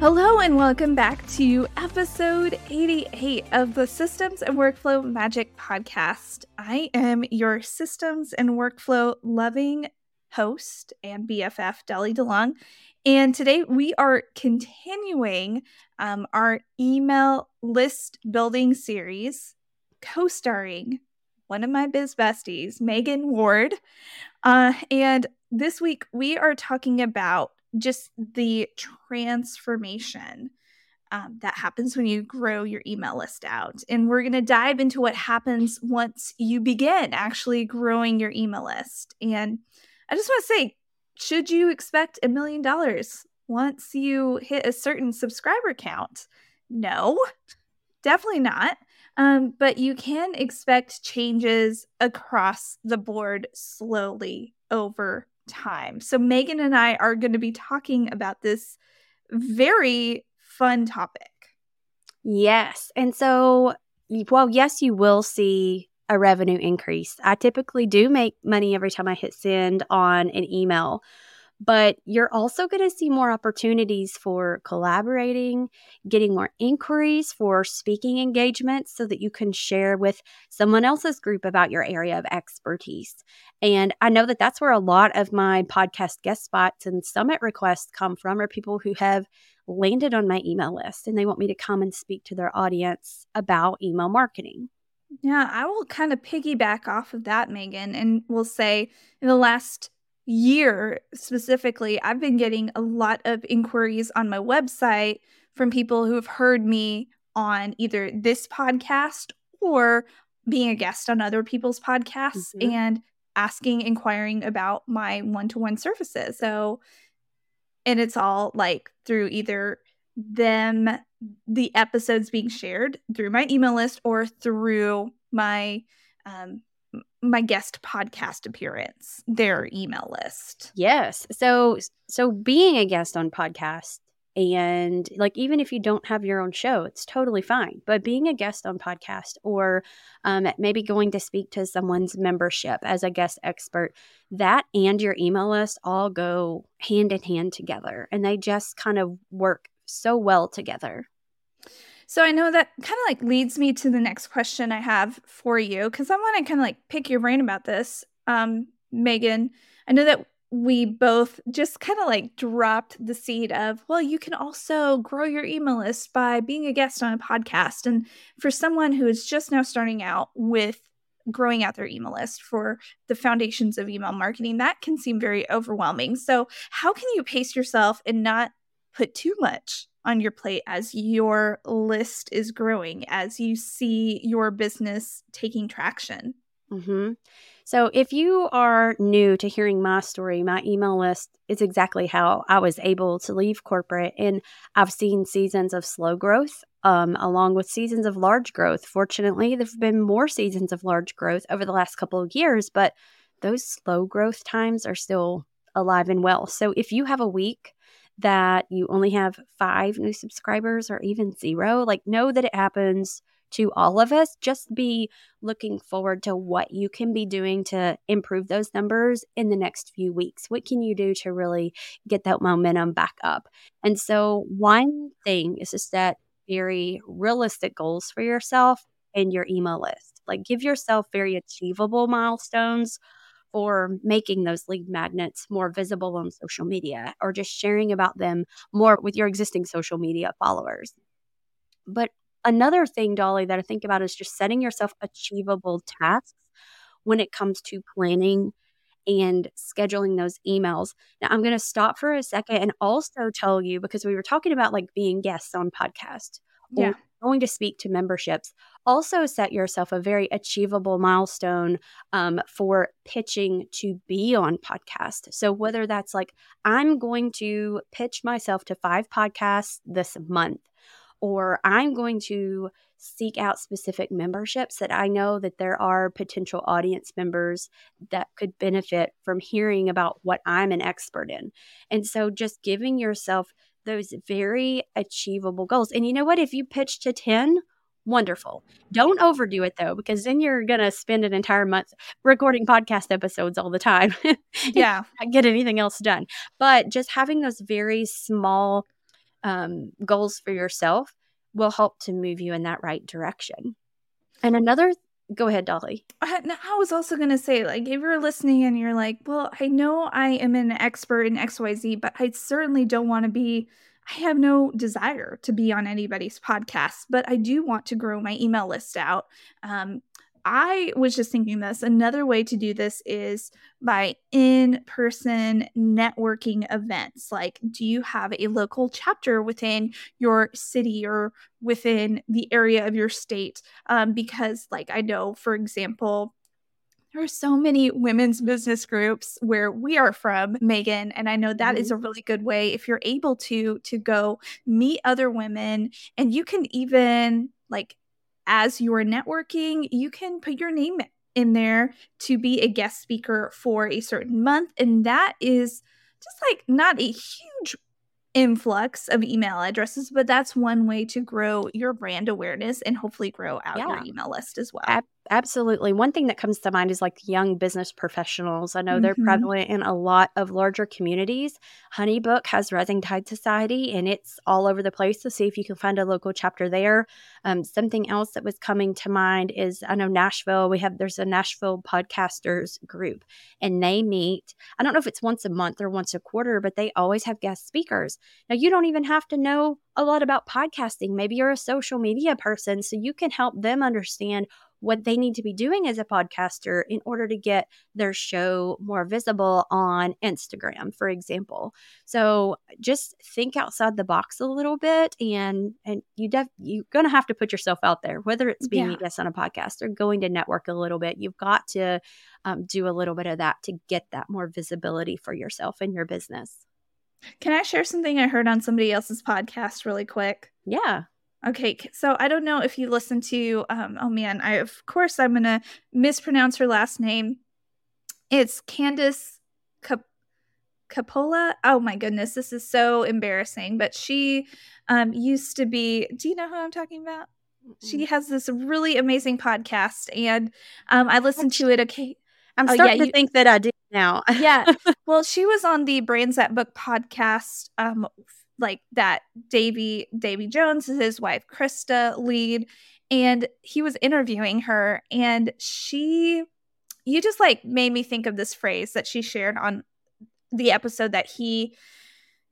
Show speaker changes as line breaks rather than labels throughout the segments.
Hello, and welcome back to episode 88 of the Systems and Workflow Magic podcast. I am your systems and workflow loving host and BFF, Dolly DeLong. And today we are continuing um, our email list building series, co starring one of my biz besties, Magan Ward. Uh, and this week we are talking about just the transformation um, that happens when you grow your email list out. And we're going to dive into what happens once you begin actually growing your email list. And I just want to say, should you expect a million dollars once you hit a certain subscriber count? No, definitely not. Um, but you can expect changes across the board slowly over time. So, Magan and I are going to be talking about this very fun topic.
Yes. And so, well, yes, you will see a revenue increase. I typically do make money every time I hit send on an email but you're also going to see more opportunities for collaborating, getting more inquiries for speaking engagements so that you can share with someone else's group about your area of expertise. And I know that that's where a lot of my podcast guest spots and summit requests come from are people who have landed on my email list and they want me to come and speak to their audience about email marketing.
Yeah, I will kind of piggyback off of that, Magan, and will say in the last year specifically, I've been getting a lot of inquiries on my website from people who have heard me on either this podcast or being a guest on other people's podcasts mm-hmm. and asking, inquiring about my one to one services. So, and it's all like through either them, the episodes being shared through my email list or through my um, my guest podcast appearance, their email list.
Yes. So so being a guest on podcast and like even if you don't have your own show it's totally fine but being a guest on podcast or um, maybe going to speak to someone's membership as a guest expert that and your email list all go hand in hand together and they just kind of work so well together
so I know that kind of like leads me to the next question I have for you because I want to kind of like pick your brain about this. Um, Magan, I know that we both just kind of like dropped the seed of, well, you can also grow your email list by being a guest on a podcast. And for someone who is just now starting out with growing out their email list for the foundations of email marketing, that can seem very overwhelming. So, how can you pace yourself and not put too much on your plate as your list is growing, as you see your business taking traction.
Mm-hmm. So, if you are new to hearing my story, my email list is exactly how I was able to leave corporate. And I've seen seasons of slow growth um, along with seasons of large growth. Fortunately, there have been more seasons of large growth over the last couple of years, but those slow growth times are still alive and well. So, if you have a week that you only have five new subscribers or even zero, like know that it happens to all of us. Just be looking forward to what you can be doing to improve those numbers in the next few weeks. What can you do to really get that momentum back up? And so, one thing is to set very realistic goals for yourself and your email list. Like, give yourself very achievable milestones for making those lead magnets more visible on social media or just sharing about them more with your existing social media followers. But another thing, Dolly, that I think about is just setting yourself achievable tasks when it comes to planning and scheduling those emails. Now, I'm going to stop for a second and also tell you because we were talking about like being guests on podcast.
Yeah.
Going to speak to memberships. Also set yourself a very achievable milestone um, for pitching to be on podcast. So whether that's like, I'm going to pitch myself to five podcasts this month, or I'm going to seek out specific memberships that I know that there are potential audience members that could benefit from hearing about what I'm an expert in. And so just giving yourself those very achievable goals. And you know what? If you pitch to 10, wonderful. Don't overdo it though, because then you're going to spend an entire month recording podcast episodes all the time.
Yeah.
get anything else done. But just having those very small um, goals for yourself will help to move you in that right direction. And another, go ahead, Dolly.
I, I was also going to say, like, if you're listening and you're like, well, I know I am an expert in XYZ, but I certainly don't want to be, I have no desire to be on anybody's podcast, but I do want to grow my email list out. Um, I was just thinking this. Another way to do this is by in person networking events. Like, do you have a local chapter within your city or within the area of your state? Um, because, like, I know, for example, there are so many women's business groups where we are from magan and i know that mm-hmm. is a really good way if you're able to to go meet other women and you can even like as you're networking, you can put your name in there to be a guest speaker for a certain month. And that is just like not a huge influx of email addresses, but that's one way to grow your brand awareness and hopefully grow out yeah. your email list as well.
Ab- absolutely. One thing that comes to mind is like young business professionals. I know mm-hmm. they're prevalent in a lot of larger communities. Honeybook has Rising Tide Society and it's all over the place. So see if you can find a local chapter there. Um, something else that was coming to mind is I know Nashville, we have there's a Nashville podcasters group and they meet, I don't know if it's once a month or once a quarter, but they always have guest speakers. Now you don't even have to know a lot about podcasting. Maybe you're a social media person, so you can help them understand what they need to be doing as a podcaster in order to get their show more visible on Instagram, for example. So just think outside the box a little bit and and you def you're gonna have to put yourself out there, whether it's being yeah. a guest on a podcast or going to network a little bit. You've got to um, do a little bit of that to get that more visibility for yourself and your business.
Can I share something I heard on somebody else's podcast really quick?
Yeah.
Okay, so I don't know if you listen to um oh man, I of course I'm going to mispronounce her last name. It's Candace Cap- Capola. Oh my goodness, this is so embarrassing, but she um used to be Do you know who I'm talking about? She has this really amazing podcast and um I listened to it okay.
I'm starting oh, yeah, to you, think that I do now.
yeah. Well, she was on the Brands That Book podcast um like that Davy Davy Jones is his wife Krista lead. And he was interviewing her and she you just like made me think of this phrase that she shared on the episode that he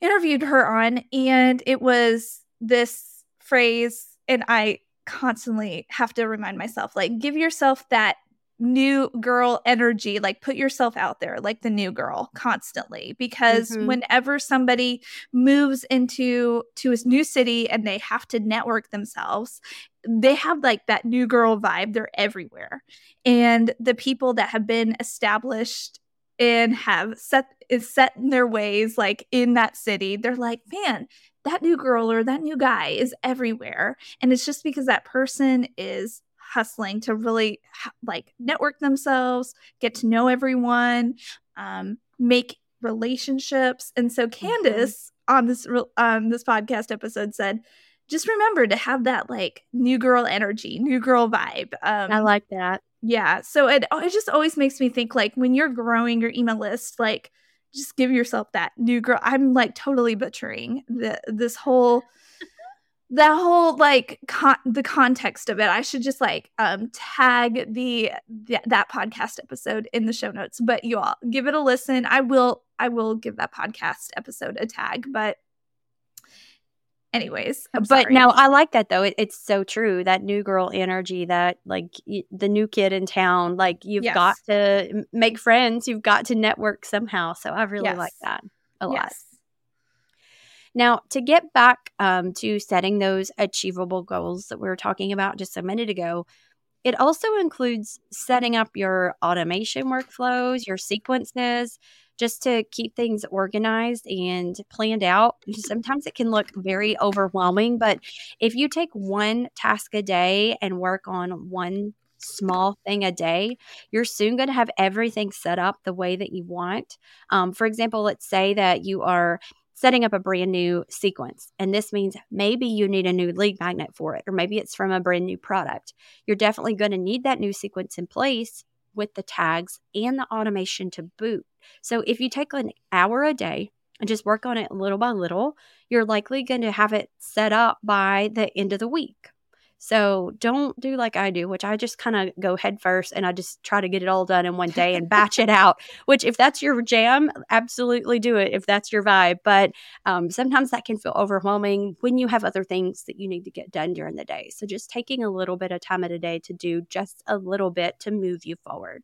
interviewed her on. And it was this phrase and I constantly have to remind myself like give yourself that new girl energy like put yourself out there like the new girl constantly because mm-hmm. whenever somebody moves into to a new city and they have to network themselves they have like that new girl vibe they're everywhere and the people that have been established and have set is set in their ways like in that city they're like man that new girl or that new guy is everywhere and it's just because that person is hustling to really like network themselves, get to know everyone, um, make relationships. And so mm-hmm. Candace mm-hmm. on this um this podcast episode said, just remember to have that like new girl energy, new girl vibe.
Um, I like that.
Yeah. So it it just always makes me think like when you're growing your email list, like just give yourself that new girl. I'm like totally butchering the this whole that whole like con- the context of it i should just like um tag the, the that podcast episode in the show notes but you all give it a listen i will i will give that podcast episode a tag but anyways
I'm but sorry. now i like that though it, it's so true that new girl energy that like y- the new kid in town like you've yes. got to make friends you've got to network somehow so i really yes. like that a lot Now, to get back um, to setting those achievable goals that we were talking about just a minute ago, it also includes setting up your automation workflows, your sequences, just to keep things organized and planned out. Sometimes it can look very overwhelming, but if you take one task a day and work on one small thing a day, you're soon going to have everything set up the way that you want. Um, for example, let's say that you are setting up a brand new sequence. And this means maybe you need a new lead magnet for it, or maybe it's from a brand new product. You're definitely going to need that new sequence in place with the tags and the automation to boot. So if you take an hour a day and just work on it little by little, you're likely going to have it set up by the end of the week. So don't do like I do, which I just kind of go head first and I just try to get it all done in one day and batch it out. Which, if that's your jam, absolutely do it if that's your vibe. But um, sometimes that can feel overwhelming when you have other things that you need to get done during the day. So just taking a little bit of time at a day to do just a little bit to move you forward.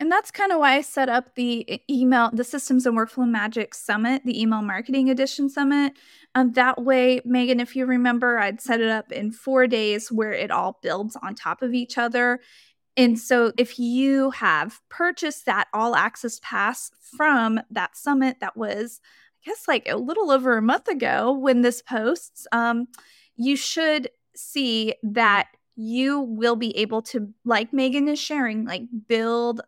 And that's kind of why I set up the email, the Systems and Workflow Magic Summit, the Email Marketing Edition Summit. Um, that way, Magan, if you remember, I'd set it up in four days where it all builds on top of each other. And so, if you have purchased that all access pass from that summit that was, I guess, like a little over a month ago when this posts, um, you should see that you will be able to, like Magan is sharing, like build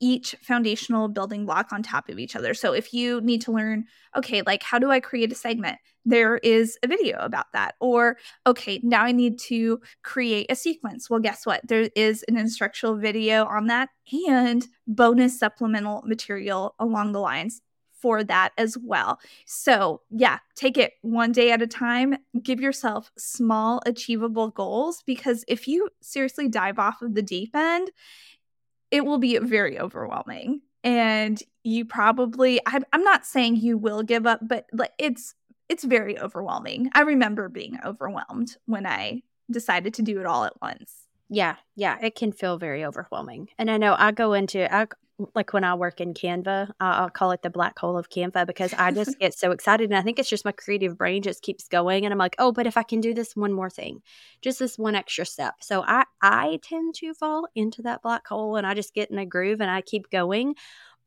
each foundational building block on top of each other. So if you need to learn, okay, like how do I create a segment? There is a video about that. Or, okay, now I need to create a sequence. Well, guess what? There is an instructional video on that and bonus supplemental material along the lines for that as well. So, yeah, take it one day at a time. Give yourself small, achievable goals because if you seriously dive off of the deep end, it will be very overwhelming and you probably I'm, I'm not saying you will give up but it's it's very overwhelming. I remember being overwhelmed when i decided to do it all at once.
Yeah yeah it can feel very overwhelming and i know i go into I, like when I work in Canva, I'll call it the black hole of Canva because I just get so excited. And I think it's just my creative brain just keeps going. And I'm like, oh, but if I can do this one more thing, just this one extra step. So I, I tend to fall into that black hole and I just get in a groove and I keep going.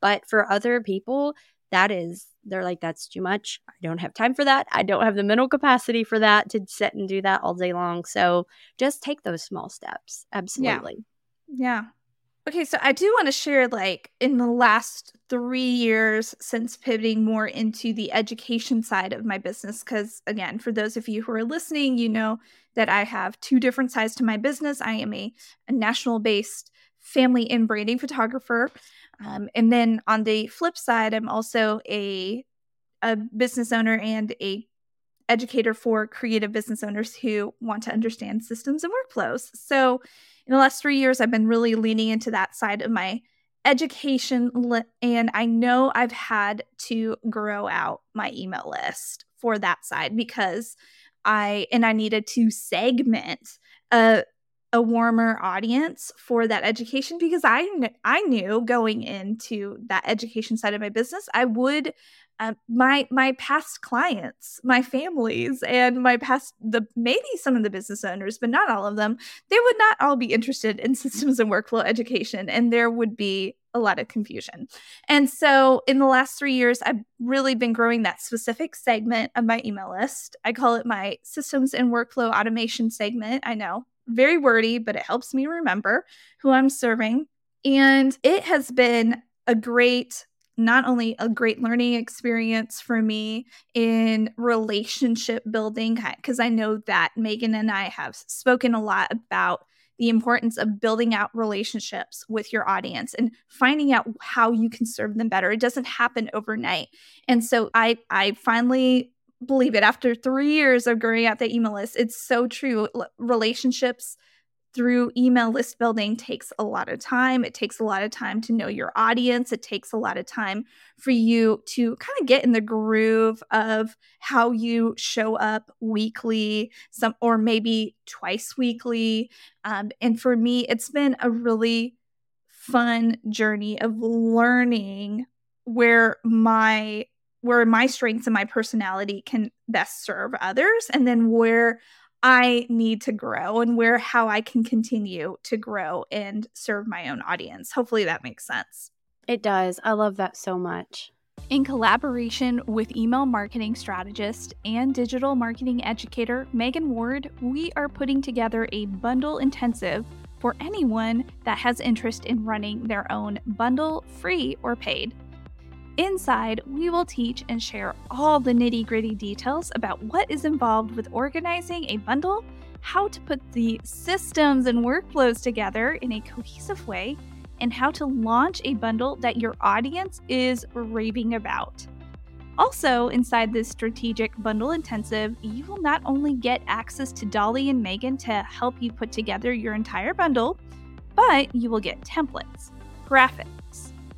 But for other people, that is, they're like, that's too much. I don't have time for that. I don't have the mental capacity for that to sit and do that all day long. So just take those small steps. Absolutely.
Yeah. yeah. Okay, so I do want to share like in the last three years since pivoting more into the education side of my business. Because again, for those of you who are listening, you know that I have two different sides to my business. I am a, a Nashville based family and branding photographer. Um, and then on the flip side, I'm also a, a business owner and a educator for creative business owners who want to understand systems and workflows. So in the last three years, I've been really leaning into that side of my education. Li- and I know I've had to grow out my email list for that side because I, and I needed to segment a, a warmer audience for that education because I kn- I knew going into that education side of my business I would uh, my my past clients, my families, and my past the maybe some of the business owners, but not all of them, they would not all be interested in systems and workflow education, and there would be a lot of confusion. And so, in the last three years, I've really been growing that specific segment of my email list. I call it my systems and workflow automation segment. I know, very wordy, but it helps me remember who I'm serving. And it has been a great not only a great learning experience for me in relationship building, because I know that Magan and I have spoken a lot about the importance of building out relationships with your audience and finding out how you can serve them better. It doesn't happen overnight. And so I I finally believe it after 3 years of growing out the email list. It's so true. Relationships through email list building takes a lot of time. It takes a lot of time to know your audience. It takes a lot of time for you to kind of get in the groove of how you show up weekly, some or maybe twice weekly. Um, and for me, it's been a really fun journey of learning where my where my strengths and my personality can best serve others and then where I need to grow and where how I can continue to grow and serve my own audience. Hopefully that makes sense.
It does. I love that so much.
In collaboration with email marketing strategist and digital marketing educator Magan Ward, we are putting together a bundle intensive for anyone that has interest in running their own bundle, free or paid. Inside, we will teach and share all the nitty gritty details about what is involved with organizing a bundle, how to put the systems and workflows together in a cohesive way, and how to launch a bundle that your audience is raving about. Also, inside this strategic bundle intensive, you will not only get access to Dolly and Magan to help you put together your entire bundle, but you will get templates, graphics,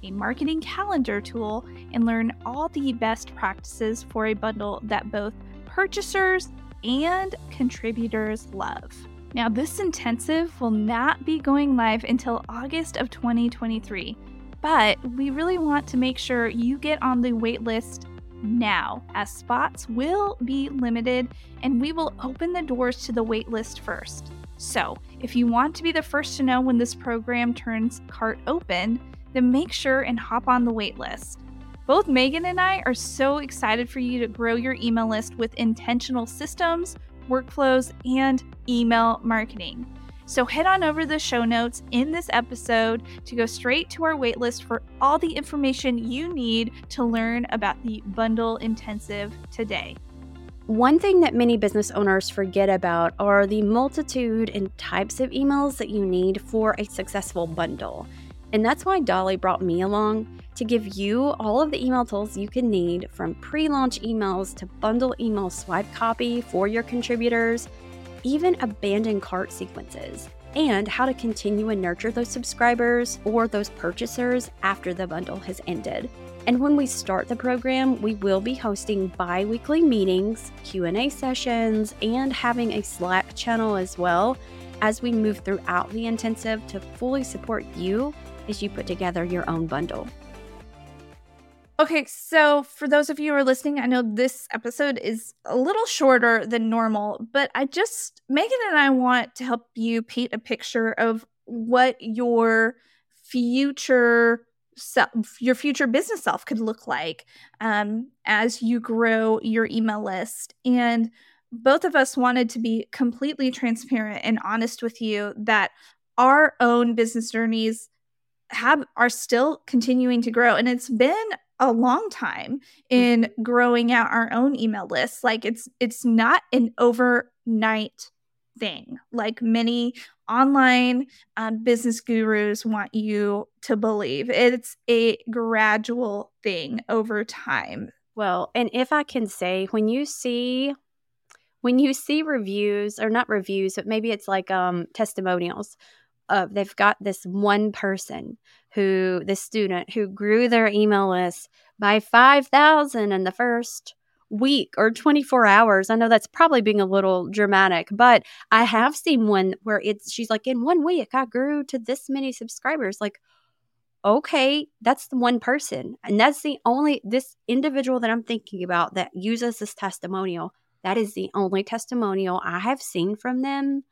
a marketing calendar tool, and learn all the best practices for a bundle that both purchasers and contributors love. Now, this intensive will not be going live until August of 2023, but we really want to make sure you get on the waitlist now, as spots will be limited and we will open the doors to the waitlist first. So, if you want to be the first to know when this program turns cart open, then make sure and hop on the wait list. Both Magan and I are so excited for you to grow your email list with intentional systems, workflows, and email marketing. So head on over the show notes in this episode to go straight to our waitlist for all the information you need to learn about the bundle intensive today.
One thing that many business owners forget about are the multitude and types of emails that you need for a successful bundle. And that's why Dolly brought me along to give you all of the email tools you can need from pre launch emails to bundle email swipe copy for your contributors, even abandoned cart sequences, and how to continue and nurture those subscribers or those purchasers after the bundle has ended. And when we start the program, we will be hosting bi-weekly meetings, Q&A sessions, and having a Slack channel as well as we move throughout the intensive to fully support you as you put together your own bundle.
Okay, so for those of you who are listening, I know this episode is a little shorter than normal, but I just, Magan and I want to help you paint a picture of what your future self, your future business self could look like um, as you grow your email list. And both of us wanted to be completely transparent and honest with you that our own business journeys have are still continuing to grow and it's been a long time in mm-hmm. growing out our own email lists. Like it's it's not an overnight thing. Like many online um, business gurus want you to believe. It's a gradual thing over time.
Well and if i can say when you see when you see reviews or not reviews but maybe it's like um testimonials of they've got this one person who this student who grew their email list by 5000 in the first week or 24 hours. I know that's probably being a little dramatic but i have seen one where it's she's like in one week i grew to this many subscribers. Like okay that's the one person and that's the only this individual that i'm thinking about that uses this testimonial that is the only testimonial i have seen from them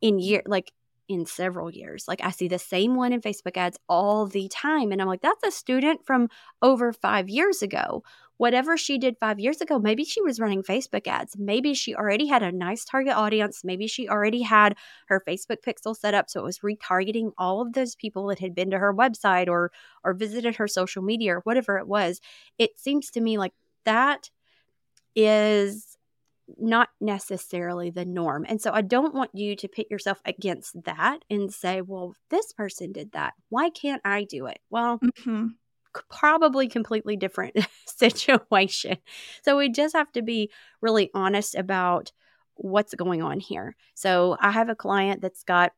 in year like in several years. Like I see the same one in Facebook ads all the time. And I'm like, that's a student from over five years ago. Whatever she did five years ago, maybe she was running Facebook ads. Maybe she already had a nice target audience. Maybe she already had her Facebook pixel set up so it was retargeting all of those people that had been to her website or or visited her social media or whatever it was. It seems to me like that is not necessarily the norm. And so I don't want you to pit yourself against that and say, well, this person did that. Why can't I do it? Well, mm-hmm. probably completely different situation. So we just have to be really honest about what's going on here. So I have a client that's got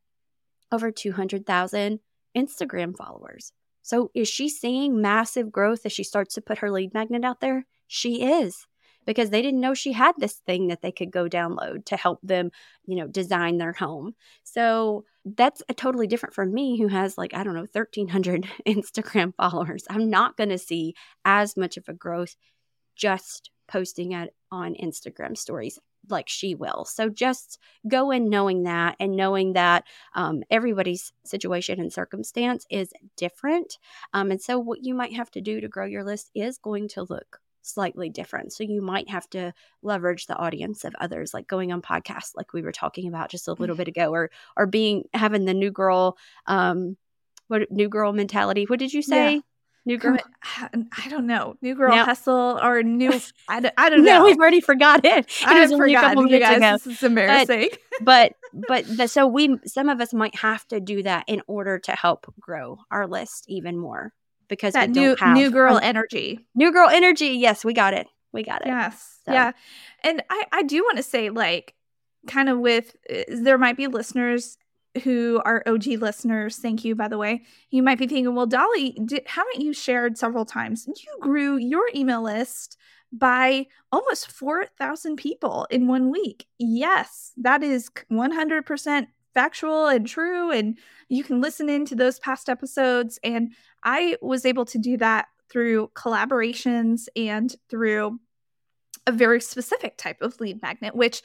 over 200,000 Instagram followers. So is she seeing massive growth as she starts to put her lead magnet out there? She is because they didn't know she had this thing that they could go download to help them, you know, design their home. So that's a totally different from me who has like, I don't know, 1300 Instagram followers. I'm not going to see as much of a growth just posting it on Instagram stories like she will. So just go in knowing that and knowing that um, everybody's situation and circumstance is different. Um, and so what you might have to do to grow your list is going to look slightly different. So you might have to leverage the audience of others, like going on podcasts, like we were talking about just a little bit ago, or or being having the new girl, um, what new girl mentality. What did you say?
Yeah.
New girl.
I don't know. New girl
Now-
hustle or new. I don't, I don't know.
No, we've already forgot it. It
I
was
have
only a couple
forgotten, you guys.
ago.
This is embarrassing.
but but the, so we some of us might have to do that in order to help grow our list even more because
that new new girl
a-
energy.
new girl energy. Yes, we got it. We got it.
Yes.
So-
Yeah. And I, I do want to say, like, kind of with, uh, there might be listeners who are OG listeners. Thank you, by the way. You might be thinking, well, Dolly, did, haven't you shared several times? You grew your email list by almost 4,000 people in one week. Yes, that is 100% factual and true. And you can listen into those past episodes. And I was able to do that through collaborations and through a very specific type of lead magnet, which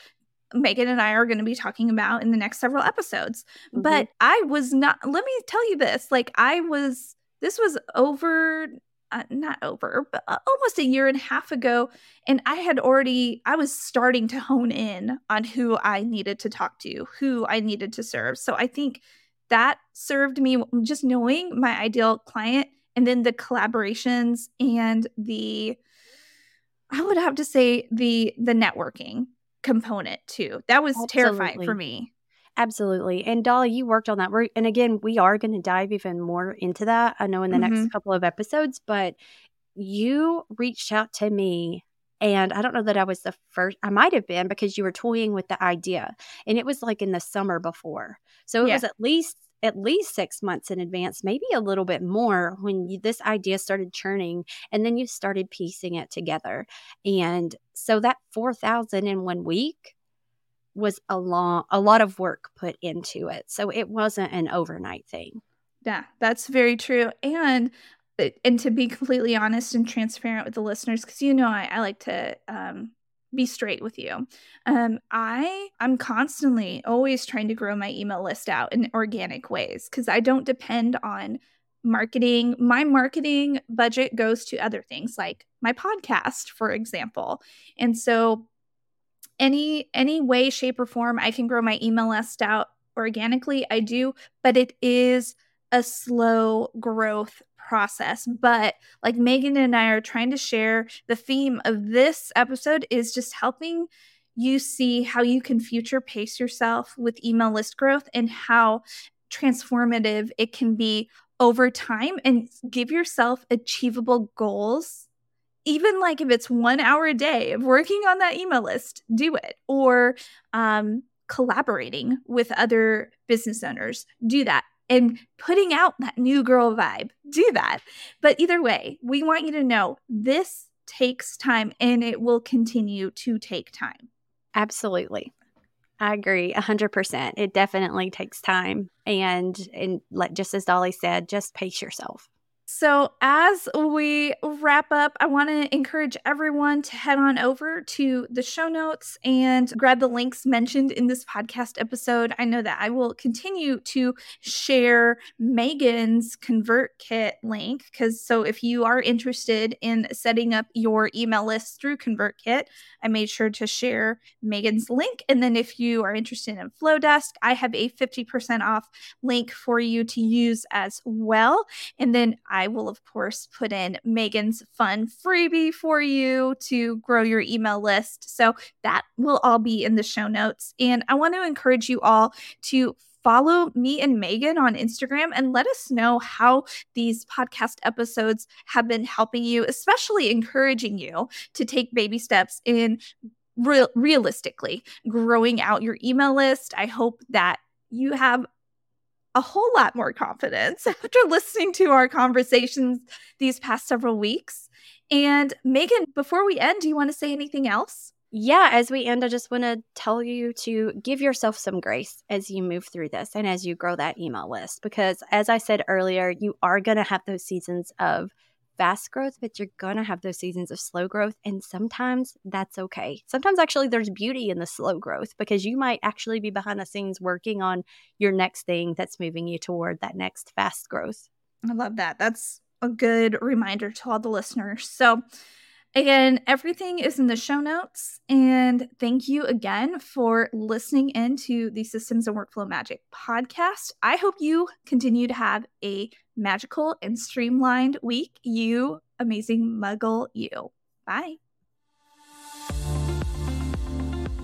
Magan and I are going to be talking about in the next several episodes.
Mhm.
But I was not, let me tell you this like, I was, this was over, uh, not over, but uh, almost a year and a half ago. And I had already, I was starting to hone in on who I needed to talk to, who I needed to serve. So I think that served me just knowing my ideal client and then the collaborations and the I would have to say the the networking component too. That was terrifying for me.
Absolutely. And Dolly, you worked on that. We're, and again, we are going to dive even more into that, I know, in the
Mhm.
next couple of episodes, but you reached out to me. And I don't know that I was the first, I might have been because you were toying with the idea. And it was like in the summer before. So it
Yeah.
was at least at least six months in advance, maybe a little bit more when you, this idea started churning and then you started piecing it together. And so that 4,000 in one week was a long a lot of work put into it so it wasn't an overnight thing
Yeah, that's very true. And uh, and to be completely honest and transparent with the listeners, because you know I, I like to um, be straight with you. Um, I I'm constantly always trying to grow my email list out in organic ways because I don't depend on marketing. My marketing budget goes to other things like my podcast, for example. And so any any way, shape, or form I can grow my email list out organically, I do, but it is a slow growth process. But like Magan and I are trying to share, the theme of this episode is just helping you see how you can future pace yourself with email list growth and how transformative it can be over time and give yourself achievable goals. Even like if it's one hour a day of working on that email list, do it. Or um, collaborating with other business owners, do that and putting out that new girl vibe. Do that. But either way, we want you to know this takes time and it will continue to take time.
absolutely i agree 100% it definitely takes time and and like just as dolly said just pace yourself
So, as we wrap up, I want to encourage everyone to head on over to the show notes and grab the links mentioned in this podcast episode. I know that I will continue to share Magan's ConvertKit link because so if you are interested in setting up your email list through ConvertKit, I made sure to share Magan's link. And then if you are interested in Flowdesk, I have a 50% off link for you to use as well. And then I will, of course, put in Magan's fun freebie for you to grow your email list. So that will all be in the show notes. And I want to encourage you all to follow me and Magan on Instagram and let us know how these podcast episodes have been helping you, especially encouraging you to take baby steps in real realistically growing out your email list. I hope that you have a whole lot more confidence after listening to our conversations these past several weeks. And Magan, before we end, do you want to say anything else?
yeah as we end i just want to tell you to give yourself some grace as you move through this and as you grow that email list because as i said earlier you are going to have those seasons of fast growth, but you're to have those seasons of slow growth. And sometimes that's okay. Sometimes actually there's beauty in the slow growth because you might actually be behind the scenes working on your next thing that's moving you toward that next fast growth.
I love that. That's a good reminder to all the listeners. So, Again, everything is in the show notes. And thank you again for listening into the Systems and Workflow Magic podcast. I hope you continue to have a magical and streamlined week. You amazing muggle, you. Bye.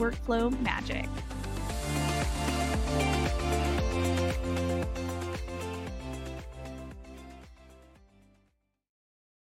workflow magic.